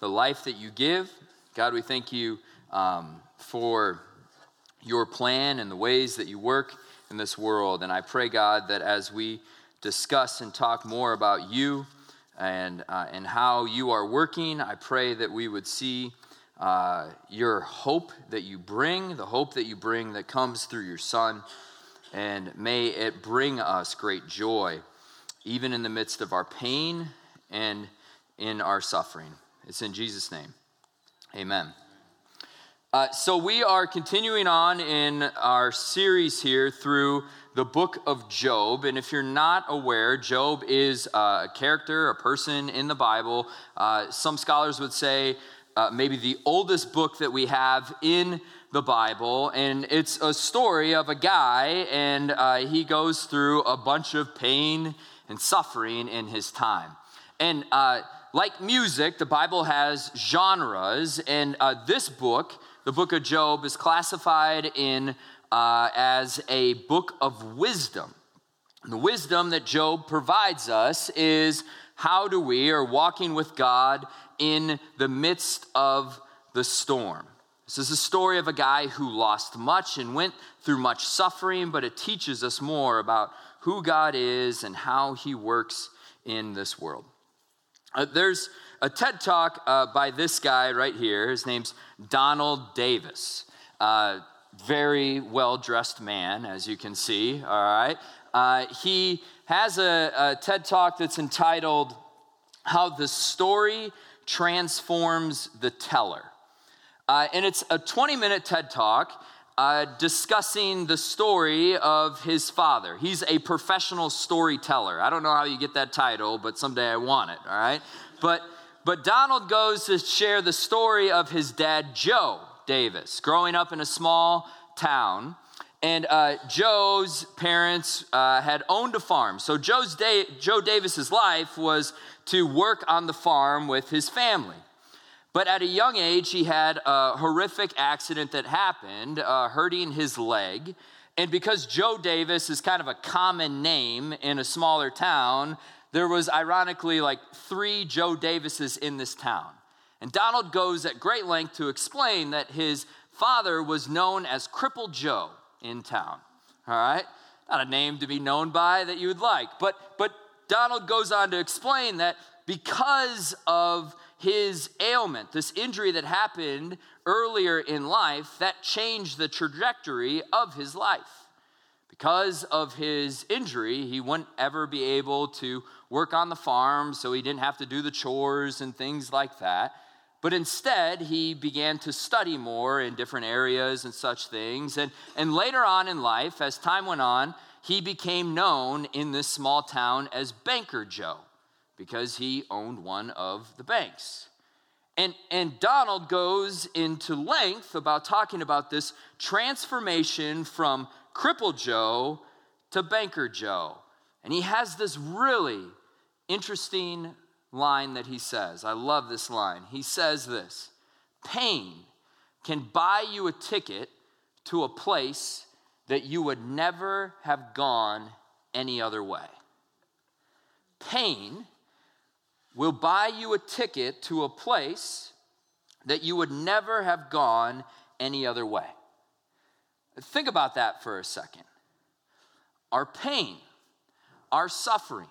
the life that you give God, we thank you um, for your plan and the ways that you work in this world. And I pray, God, that as we discuss and talk more about you and, uh, and how you are working, I pray that we would see uh, your hope that you bring, the hope that you bring that comes through your Son. And may it bring us great joy, even in the midst of our pain and in our suffering. It's in Jesus' name. Amen. Uh, so, we are continuing on in our series here through the book of Job. And if you're not aware, Job is a character, a person in the Bible. Uh, some scholars would say uh, maybe the oldest book that we have in the Bible. And it's a story of a guy, and uh, he goes through a bunch of pain and suffering in his time. And uh, like music, the Bible has genres, and uh, this book, the book of Job, is classified in uh, as a book of wisdom. And the wisdom that Job provides us is how do we, are walking with God in the midst of the storm. This is a story of a guy who lost much and went through much suffering, but it teaches us more about who God is and how he works in this world. Uh, there's a TED talk uh, by this guy right here. His name's Donald Davis. Uh, very well dressed man, as you can see, all right? Uh, he has a, a TED talk that's entitled How the Story Transforms the Teller. Uh, and it's a 20 minute TED talk uh, discussing the story of his father. He's a professional storyteller. I don't know how you get that title, but someday I want it, all right? But, but Donald goes to share the story of his dad, Joe Davis, growing up in a small town. And uh, Joe's parents uh, had owned a farm. So Joe's day, Joe Davis's life was to work on the farm with his family. But at a young age, he had a horrific accident that happened, uh, hurting his leg. And because Joe Davis is kind of a common name in a smaller town, there was ironically like three Joe Davises in this town. And Donald goes at great length to explain that his father was known as Crippled Joe in town. All right? Not a name to be known by that you would like. But, but Donald goes on to explain that because of his ailment, this injury that happened earlier in life, that changed the trajectory of his life. Because of his injury, he wouldn't ever be able to work on the farm, so he didn't have to do the chores and things like that. But instead, he began to study more in different areas and such things. And, and later on in life, as time went on, he became known in this small town as Banker Joe because he owned one of the banks. And, and Donald goes into length about talking about this transformation from crippled Joe to banker Joe. And he has this really interesting line that he says. I love this line. He says this Pain can buy you a ticket to a place that you would never have gone any other way. Pain will buy you a ticket to a place that you would never have gone any other way. Think about that for a second. Our pain, our suffering,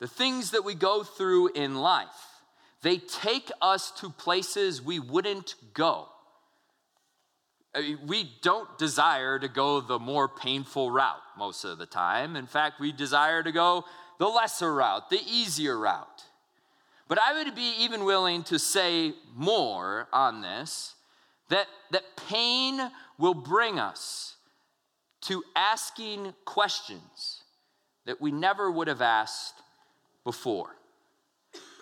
the things that we go through in life, they take us to places we wouldn't go. Uh, we don't desire to go the more painful route most of the time. In fact, we desire to go the lesser route, the easier route. But I would be even willing to say more on this that, that pain will bring us to asking questions that we never would have asked before.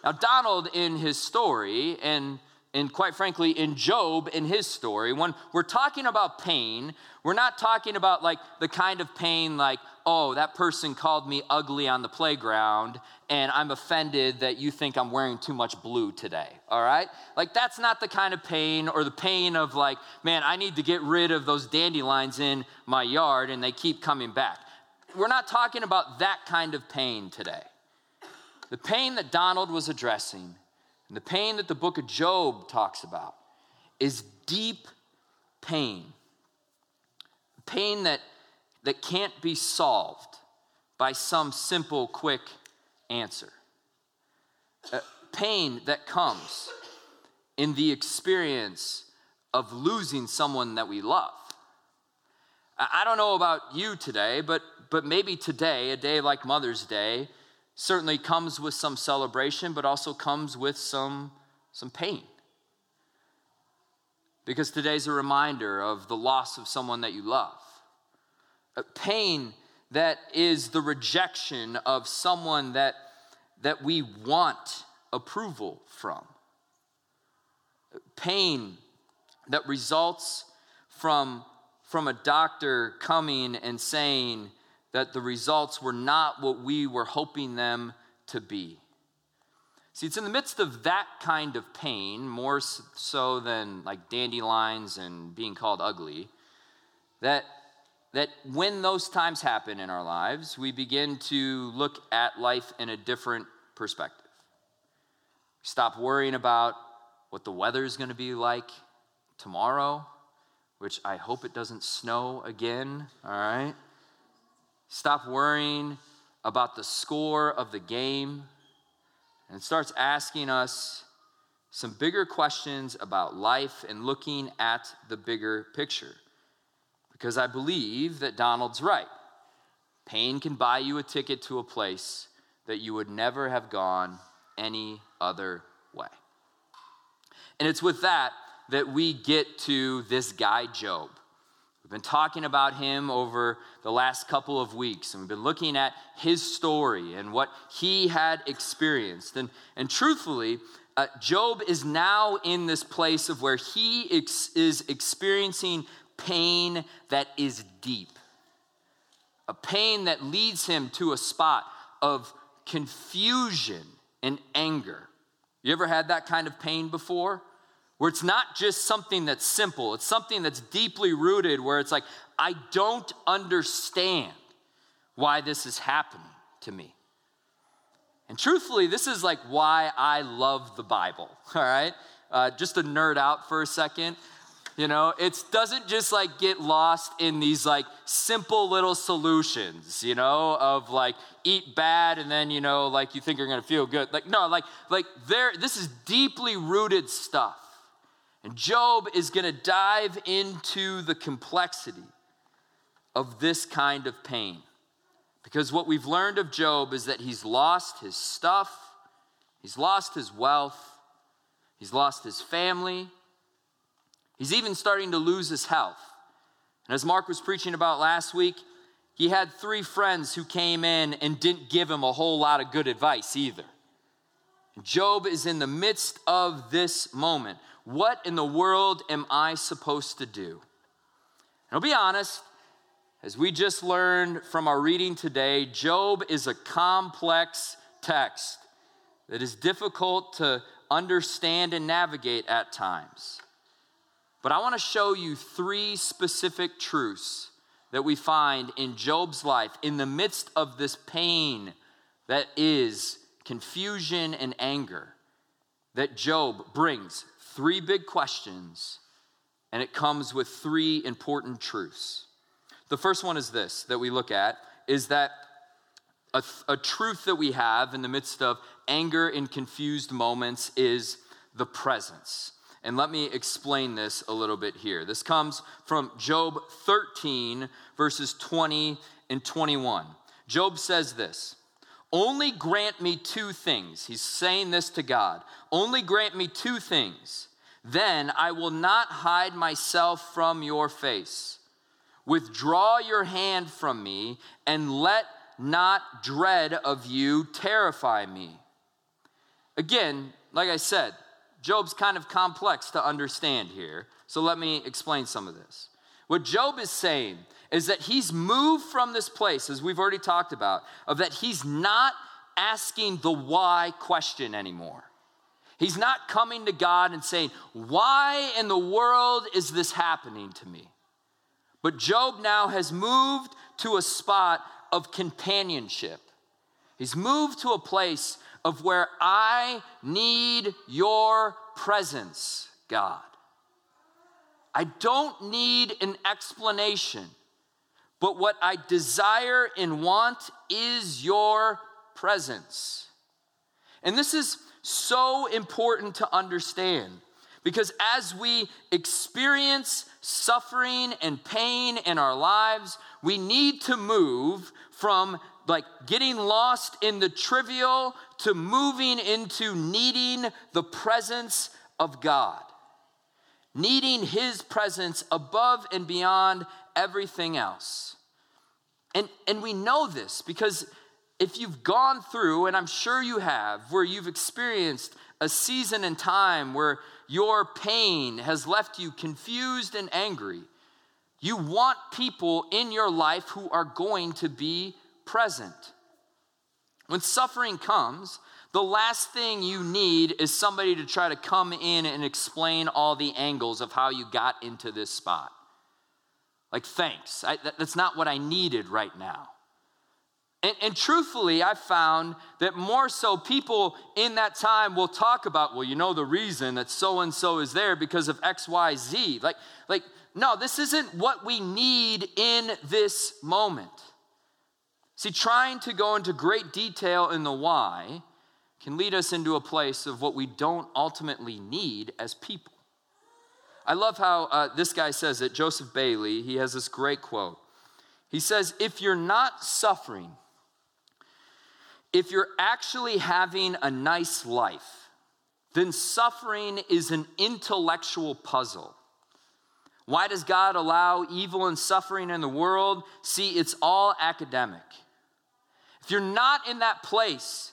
Now, Donald, in his story, and and quite frankly, in Job, in his story, when we're talking about pain, we're not talking about like the kind of pain like, oh, that person called me ugly on the playground and I'm offended that you think I'm wearing too much blue today, all right? Like, that's not the kind of pain or the pain of like, man, I need to get rid of those dandelions in my yard and they keep coming back. We're not talking about that kind of pain today. The pain that Donald was addressing and the pain that the book of Job talks about is deep pain. Pain that, that can't be solved by some simple, quick answer. Uh, pain that comes in the experience of losing someone that we love. I don't know about you today, but, but maybe today, a day like Mother's Day, certainly comes with some celebration, but also comes with some, some pain. Because today's a reminder of the loss of someone that you love. Pain that is the rejection of someone that, that we want approval from. Pain that results from, from a doctor coming and saying, that the results were not what we were hoping them to be. See, it's in the midst of that kind of pain, more so than like dandelions and being called ugly, that, that when those times happen in our lives, we begin to look at life in a different perspective. Stop worrying about what the weather is going to be like tomorrow, which I hope it doesn't snow again, all right? Stop worrying about the score of the game and starts asking us some bigger questions about life and looking at the bigger picture. Because I believe that Donald's right. Pain can buy you a ticket to a place that you would never have gone any other way. And it's with that that we get to this guy, Job We've been talking about him over the last couple of weeks, and we've been looking at his story and what he had experienced. And, and truthfully, uh, Job is now in this place of where he ex- is experiencing pain that is deep, a pain that leads him to a spot of confusion and anger. You ever had that kind of pain before? where it's not just something that's simple, it's something that's deeply rooted, where it's like, I don't understand why this is happening to me. And truthfully, this is like why I love the Bible, all right? Uh, just to nerd out for a second. You know, it doesn't just like get lost in these like simple little solutions, you know, of like eat bad and then, you know, like you think you're gonna feel good. Like, no, like, like there, this is deeply rooted stuff. And Job is to dive into the complexity of this kind of pain. Because what we've learned of Job is that he's lost his stuff, he's lost his wealth, he's lost his family, he's even starting to lose his health. And as Mark was preaching about last week, he had three friends who came in and didn't give him a whole lot of good advice either. Job is in the midst of this moment what in the world am I supposed to do? And I'll be honest, as we just learned from our reading today, Job is a complex text that is difficult to understand and navigate at times. But I want to show you three specific truths that we find in Job's life in the midst of this pain that is confusion and anger that Job brings three big questions, and it comes with three important truths. The first one is this that we look at is that a, a truth that we have in the midst of anger and confused moments is the presence. And let me explain this a little bit here. This comes from Job 13, verses 20 and 21. Job says this only grant me two things. He's saying this to God. Only grant me two things. Then I will not hide myself from your face. Withdraw your hand from me, and let not dread of you terrify me. again, like I said, Job's kind of complex to understand here. So let me explain some of this. What Job is saying is that he's moved from this place, as we've already talked about, of that he's not asking the why question anymore. He's not coming to God and saying, Why in the world is this happening to me? But Job now has moved to a spot of companionship. He's moved to a place of where I need your presence, God. I don't need an explanation, but what I desire and want is your presence. And this is so important to understand because as we experience suffering and pain in our lives, we need to move from like getting lost in the trivial to moving into needing the presence of God, needing His presence above and beyond everything else. And, and we know this because if you've gone through, and I'm sure you have, where you've experienced a season in time where your pain has left you confused and angry, you want people in your life who are going to be present. When suffering comes, the last thing you need is somebody to try to come in and explain all the angles of how you got into this spot. Like, thanks. I, that, that's not what I needed right now. And, and, truthfully, I found that more so people in that time will talk about, well, you know, the reason that so and so is there because of X, Y, Z. Like, like, no, this isn't what we need in this moment. See, trying to go into great detail in the why can lead us into a place of what we don't ultimately need as people. I love how uh, this guy says it, Joseph Bailey. He has this great quote. He says, If you're not suffering, if you're actually having a nice life, then suffering is an intellectual puzzle. Why does God allow evil and suffering in the world? See, it's all academic. If you're not in that place,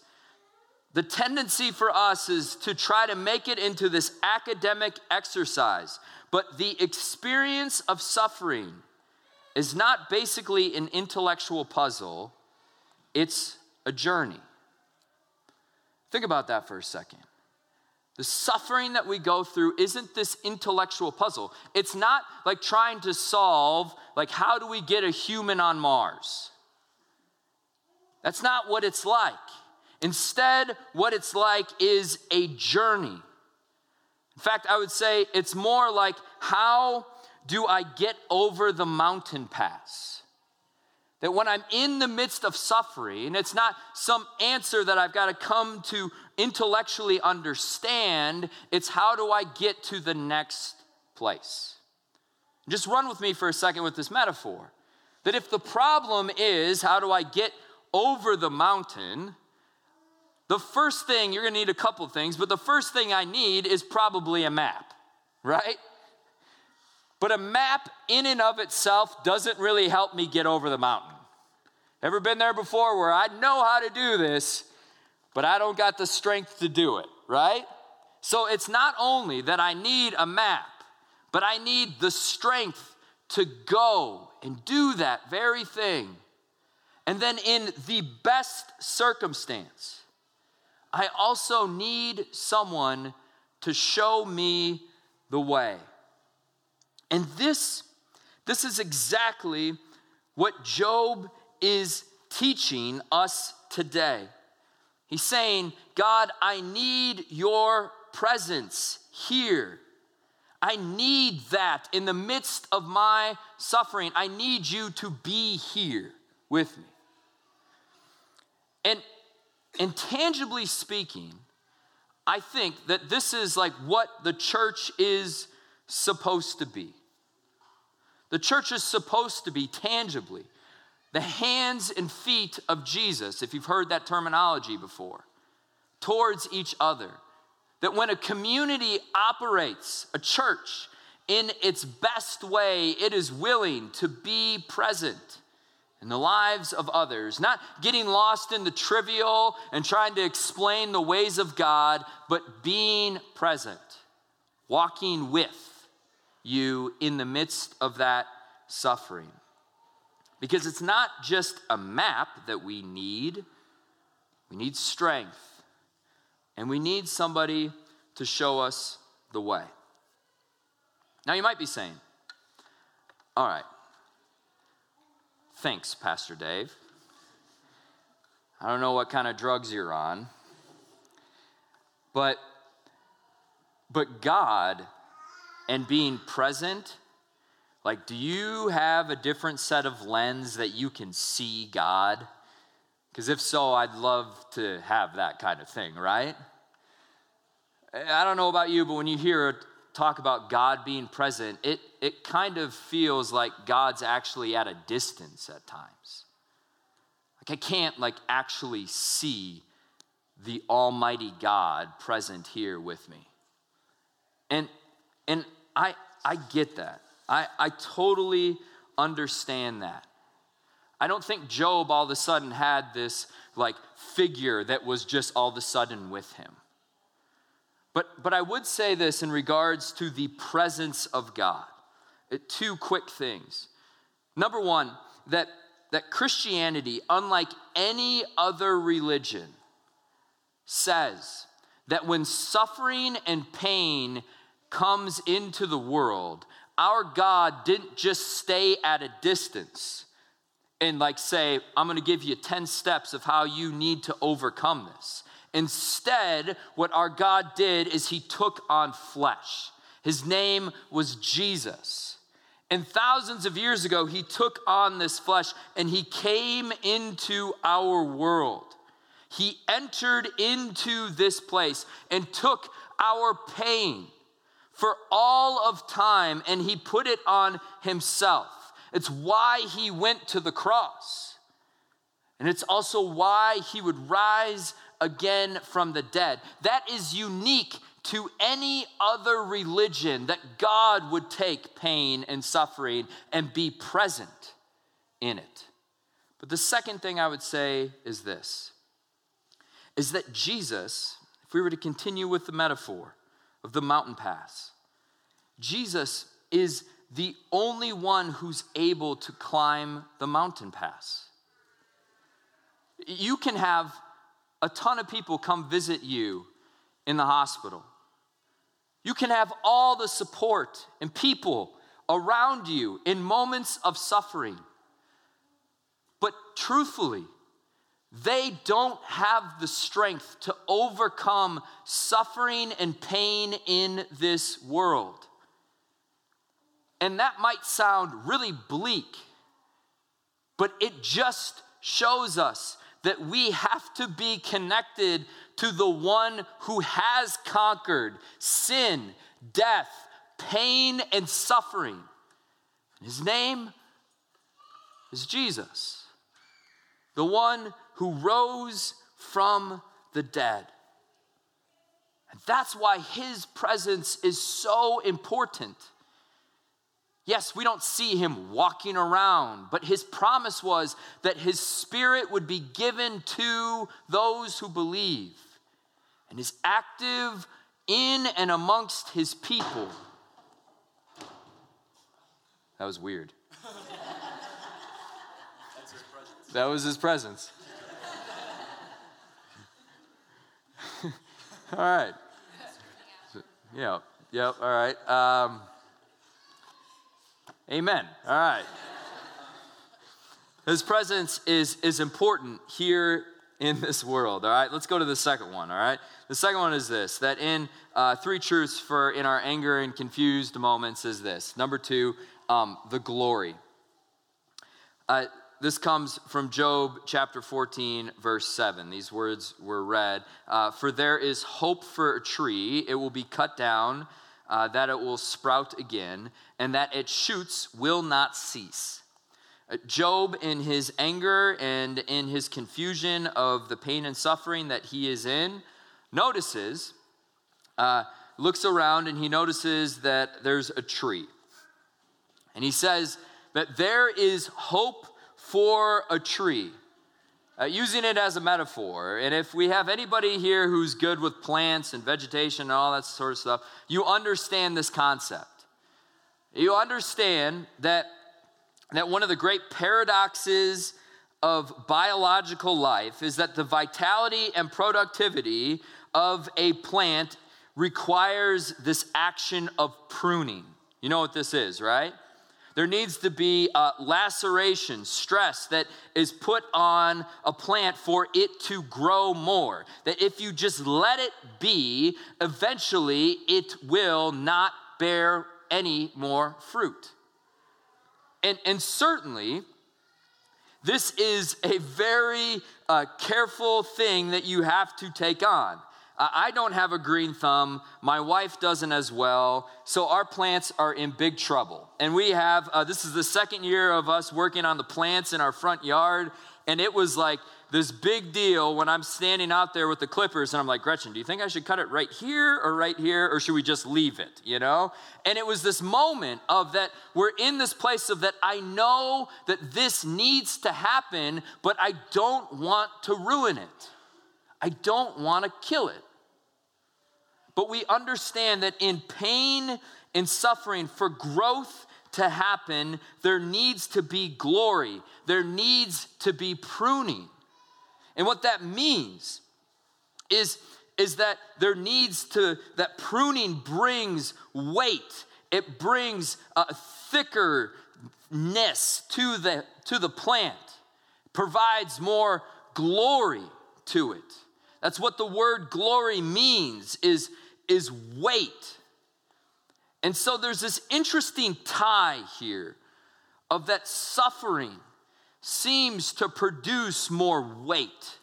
the tendency for us is to try to make it into this academic exercise. But the experience of suffering is not basically an intellectual puzzle, it's a journey. Think about that for a second. The suffering that we go through isn't this intellectual puzzle. It's not like trying to solve like how do we get a human on Mars? That's not what it's like. Instead, what it's like is a journey. In fact, I would say it's more like how do I get over the mountain pass? That when I'm in the midst of suffering, and it's not some answer that I've got to come to intellectually understand, it's how do I get to the next place? Just run with me for a second with this metaphor. That if the problem is how do I get over the mountain, the first thing, you're gonna need a couple things, but the first thing I need is probably a map, right? But a map in and of itself doesn't really help me get over the mountain. Ever been there before where I know how to do this, but I don't got the strength to do it, right? So it's not only that I need a map, but I need the strength to go and do that very thing. And then, in the best circumstance, I also need someone to show me the way. And this, this is exactly what Job is teaching us today. He's saying, God, I need your presence here. I need that in the midst of my suffering. I need you to be here with me. And, intangibly speaking, I think that this is like what the church is supposed to be. The church is supposed to be tangibly the hands and feet of Jesus, if you've heard that terminology before, towards each other. That when a community operates, a church, in its best way, it is willing to be present in the lives of others, not getting lost in the trivial and trying to explain the ways of God, but being present, walking with you in the midst of that suffering. Because it's not just a map that we need, we need strength, and we need somebody to show us the way. Now, you might be saying, all right, thanks, Pastor Dave. I don't know what kind of drugs you're on, but, but God and being present, like, do you have a different set of lens that you can see God? Because if so, I'd love to have that kind of thing, right? I don't know about you, but when you hear talk about God being present, it, it kind of feels like God's actually at a distance at times. Like I can't like actually see the Almighty God present here with me. And and I I get that. I, I totally understand that. I don't think Job all of a sudden had this like figure that was just all of a sudden with him. But, but I would say this in regards to the presence of God. Uh, two quick things. Number one, that, that Christianity, unlike any other religion, says that when suffering and pain comes into the world, our God didn't just stay at a distance and like say, I'm gonna give you 10 steps of how you need to overcome this. Instead, what our God did is he took on flesh. His name was Jesus. And thousands of years ago, he took on this flesh and he came into our world. He entered into this place and took our pain for all of time and he put it on himself. It's why he went to the cross. And it's also why he would rise again from the dead. That is unique to any other religion that God would take pain and suffering and be present in it. But the second thing I would say is this is that Jesus, if we were to continue with the metaphor of the mountain pass, Jesus is the only one who's able to climb the mountain pass. You can have a ton of people come visit you in the hospital. You can have all the support and people around you in moments of suffering. But truthfully, they don't have the strength to overcome suffering and pain in this world. And that might sound really bleak, but it just shows us that we have to be connected to the one who has conquered sin, death, pain, and suffering. His name is Jesus, the one who rose from the dead. And that's why his presence is so important. Yes, we don't see him walking around, but his promise was that his spirit would be given to those who believe and is active in and amongst his people. That was weird. that was his presence. all right. Yeah, yep, all right. Um, Amen. All right. His presence is, is important here in this world. All right, let's go to the second one. All right, the second one is this: that in uh, three truths for in our anger and confused moments is this. Number two, um, the glory. Uh, this comes from Job chapter 14, verse 7. These words were read uh, For there is hope for a tree, it will be cut down uh, that it will sprout again, and that its shoots will not cease. Uh, Job, in his anger and in his confusion of the pain and suffering that he is in, notices, uh, looks around, and he notices that there's a tree. And he says that there is hope for a tree, uh, using it as a metaphor. And if we have anybody here who's good with plants and vegetation and all that sort of stuff, you understand this concept. You understand that, that one of the great paradoxes of biological life is that the vitality and productivity of a plant requires this action of pruning. You know what this is, right? There needs to be a laceration, stress that is put on a plant for it to grow more. That if you just let it be, eventually it will not bear any more fruit. And, and certainly, this is a very uh, careful thing that you have to take on. I don't have a green thumb. My wife doesn't as well. So our plants are in big trouble. And we have, uh, this is the second year of us working on the plants in our front yard. And it was like this big deal when I'm standing out there with the clippers and I'm like, Gretchen, do you think I should cut it right here or right here or should we just leave it? You know? And it was this moment of that we're in this place of that I know that this needs to happen, but I don't want to ruin it. I don't want to kill it. But we understand that in pain and suffering, for growth to happen, there needs to be glory, there needs to be pruning. And what that means is, is that there needs to, that pruning brings weight, it brings a thickerness to the, to the plant, provides more glory to it. That's what the word glory means is, is weight. And so there's this interesting tie here of that suffering seems to produce more weight.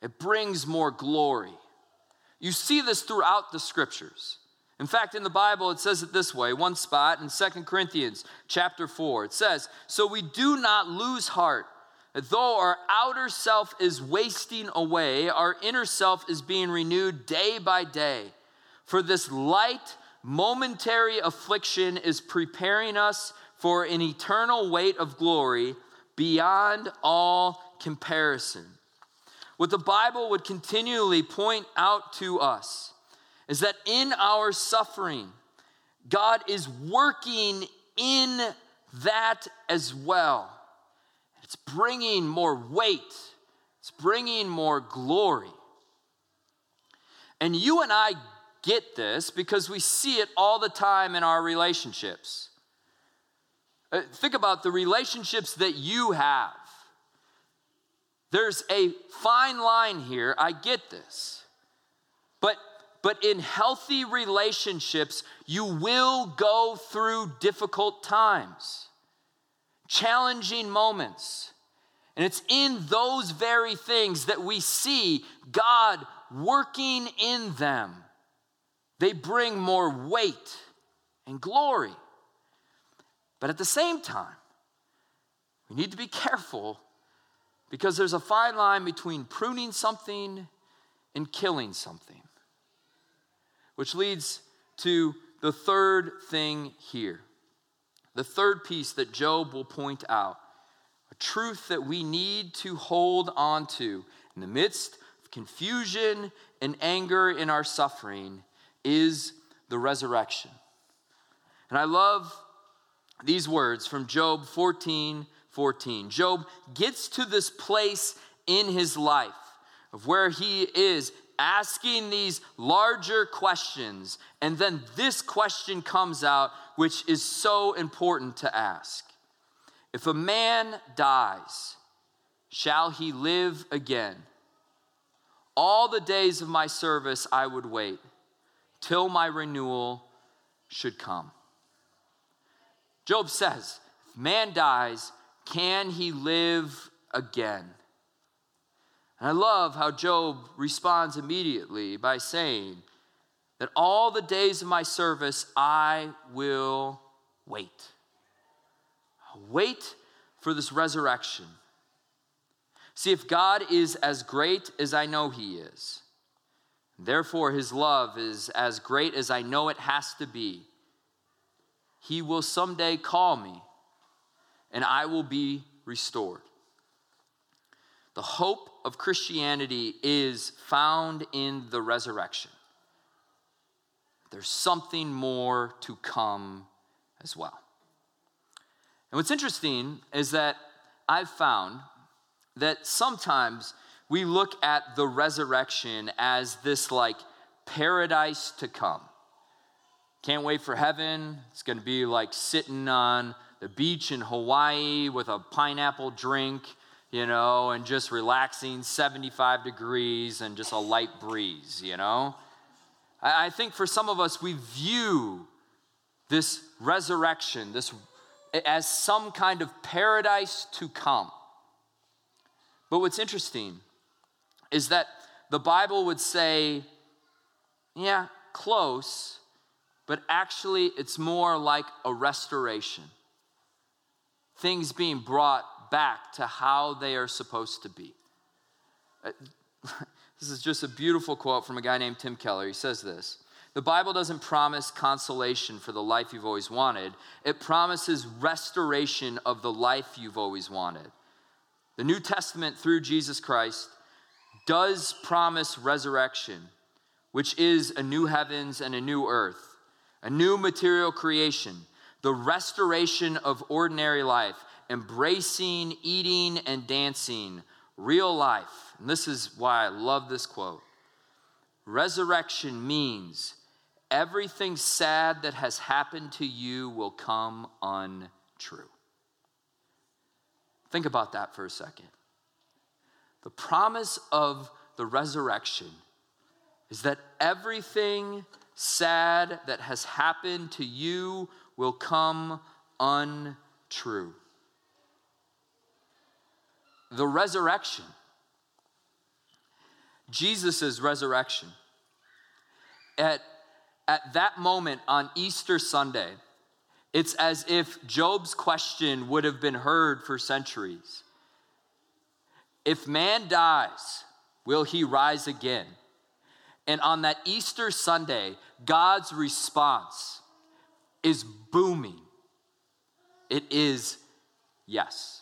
It brings more glory. You see this throughout the scriptures. In fact, in the Bible, it says it this way one spot in Second Corinthians chapter 4. It says, So we do not lose heart. Though our outer self is wasting away, our inner self is being renewed day by day. For this light, momentary affliction is preparing us for an eternal weight of glory beyond all comparison. What the Bible would continually point out to us is that in our suffering, God is working in that as well. It's bringing more weight, it's bringing more glory. And you and I get this because we see it all the time in our relationships. Uh, think about the relationships that you have. There's a fine line here. I get this. But but in healthy relationships, you will go through difficult times challenging moments. And it's in those very things that we see God working in them. They bring more weight and glory. But at the same time, we need to be careful because there's a fine line between pruning something and killing something. Which leads to the third thing here. The third piece that Job will point out a truth that we need to hold on to in the midst of confusion and anger in our suffering is the resurrection. And I love these words from Job 14 14. Job gets to this place in his life of where he is asking these larger questions. And then this question comes out, which is so important to ask If a man dies, shall he live again? All the days of my service I would wait till my renewal should come. Job says, If man dies, can he live again? And I love how Job responds immediately by saying that all the days of my service I will wait. Wait for this resurrection. See, if God is as great as I know He is, therefore His love is as great as I know it has to be, He will someday call me and I will be restored. The hope of Christianity is found in the resurrection. There's something more to come as well. And what's interesting is that I've found that sometimes we look at the resurrection as this like paradise to come. Can't wait for heaven. It's going to be like sitting on the beach in Hawaii with a pineapple drink, you know, and just relaxing 75 degrees and just a light breeze, you know. I think for some of us, we view this resurrection, this as some kind of paradise to come. But what's interesting is that the Bible would say, yeah, close, but actually it's more like a restoration. Things being brought back to how they are supposed to be. Uh, this is just a beautiful quote from a guy named Tim Keller. He says this The Bible doesn't promise consolation for the life you've always wanted, it promises restoration of the life you've always wanted. The New Testament, through Jesus Christ, does promise resurrection, which is a new heavens and a new earth, a new material creation, the restoration of ordinary life, embracing, eating, and dancing, real life. And this is why I love this quote. Resurrection means everything sad that has happened to you will come untrue. Think about that for a second. The promise of the resurrection is that everything sad that has happened to you will come untrue. The resurrection, Jesus' resurrection, at, at that moment on Easter Sunday, it's as if Job's question would have been heard for centuries. If man dies, will he rise again? And on that Easter Sunday, God's response is booming. It is yes.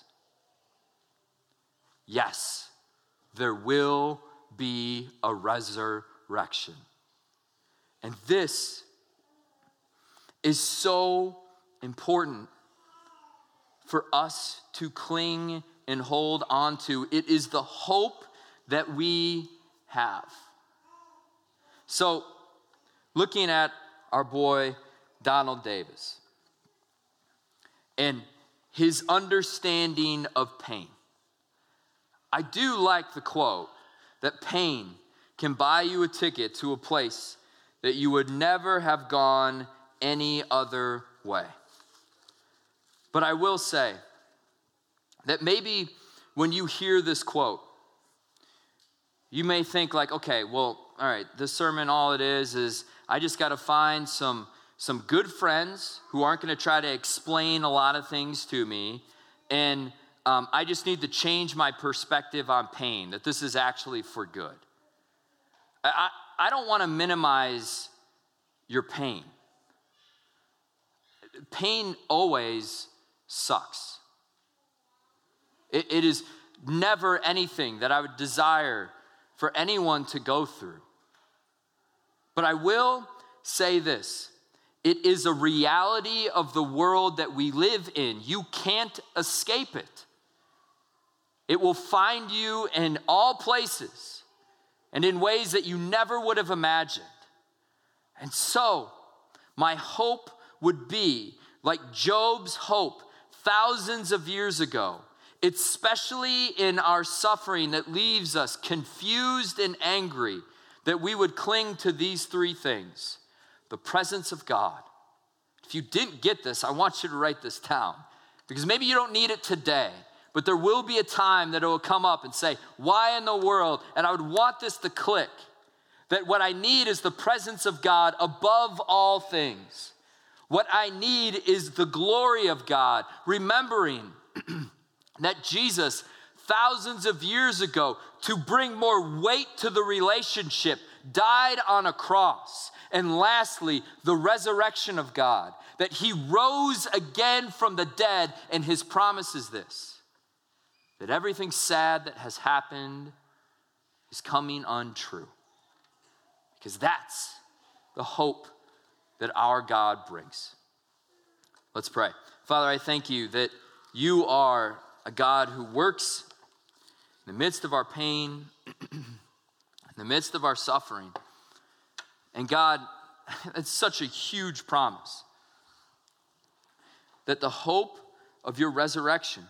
Yes, there will be a resurrection. And this is so important for us to cling and hold on to. It is the hope that we have. So, looking at our boy Donald Davis and his understanding of pain, I do like the quote that pain can buy you a ticket to a place that you would never have gone any other way. But I will say that maybe when you hear this quote, you may think like, okay, well, all right, this sermon, all it is, is I just got to find some, some good friends who aren't going to try to explain a lot of things to me. And um, I just need to change my perspective on pain, that this is actually for good. I, I don't want to minimize your pain. Pain always sucks. It, it is never anything that I would desire for anyone to go through. But I will say this it is a reality of the world that we live in. You can't escape it. It will find you in all places and in ways that you never would have imagined. And so, my hope would be like Job's hope thousands of years ago, especially in our suffering that leaves us confused and angry, that we would cling to these three things the presence of God. If you didn't get this, I want you to write this down because maybe you don't need it today. But there will be a time that it will come up and say, Why in the world? And I would want this to click that what I need is the presence of God above all things. What I need is the glory of God, remembering that Jesus, thousands of years ago, to bring more weight to the relationship, died on a cross. And lastly, the resurrection of God, that he rose again from the dead, and his promise is this that everything sad that has happened is coming untrue. Because that's the hope that our God brings. Let's pray. Father, I thank you that you are a God who works in the midst of our pain, in the midst of our suffering. And God, it's such a huge promise that the hope of your resurrection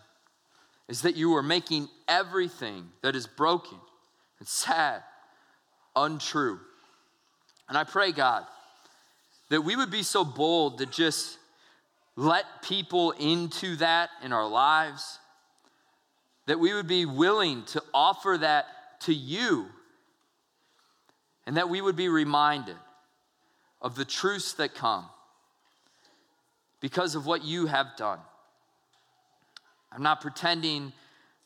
is that you are making everything that is broken and sad untrue. And I pray, God, that we would be so bold to just let people into that in our lives, that we would be willing to offer that to you, and that we would be reminded of the truths that come because of what you have done. I'm not pretending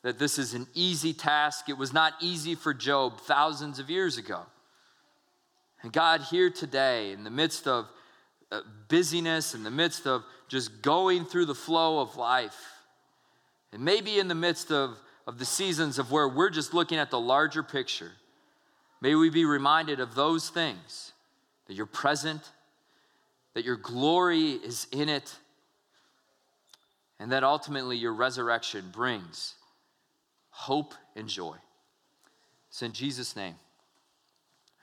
that this is an easy task. It was not easy for Job thousands of years ago. And God, here today, in the midst of uh, busyness, in the midst of just going through the flow of life, and maybe in the midst of, of the seasons of where we're just looking at the larger picture, may we be reminded of those things that you're present, that your glory is in it, and that ultimately your resurrection brings hope and joy. It's in Jesus' name.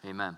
Amen.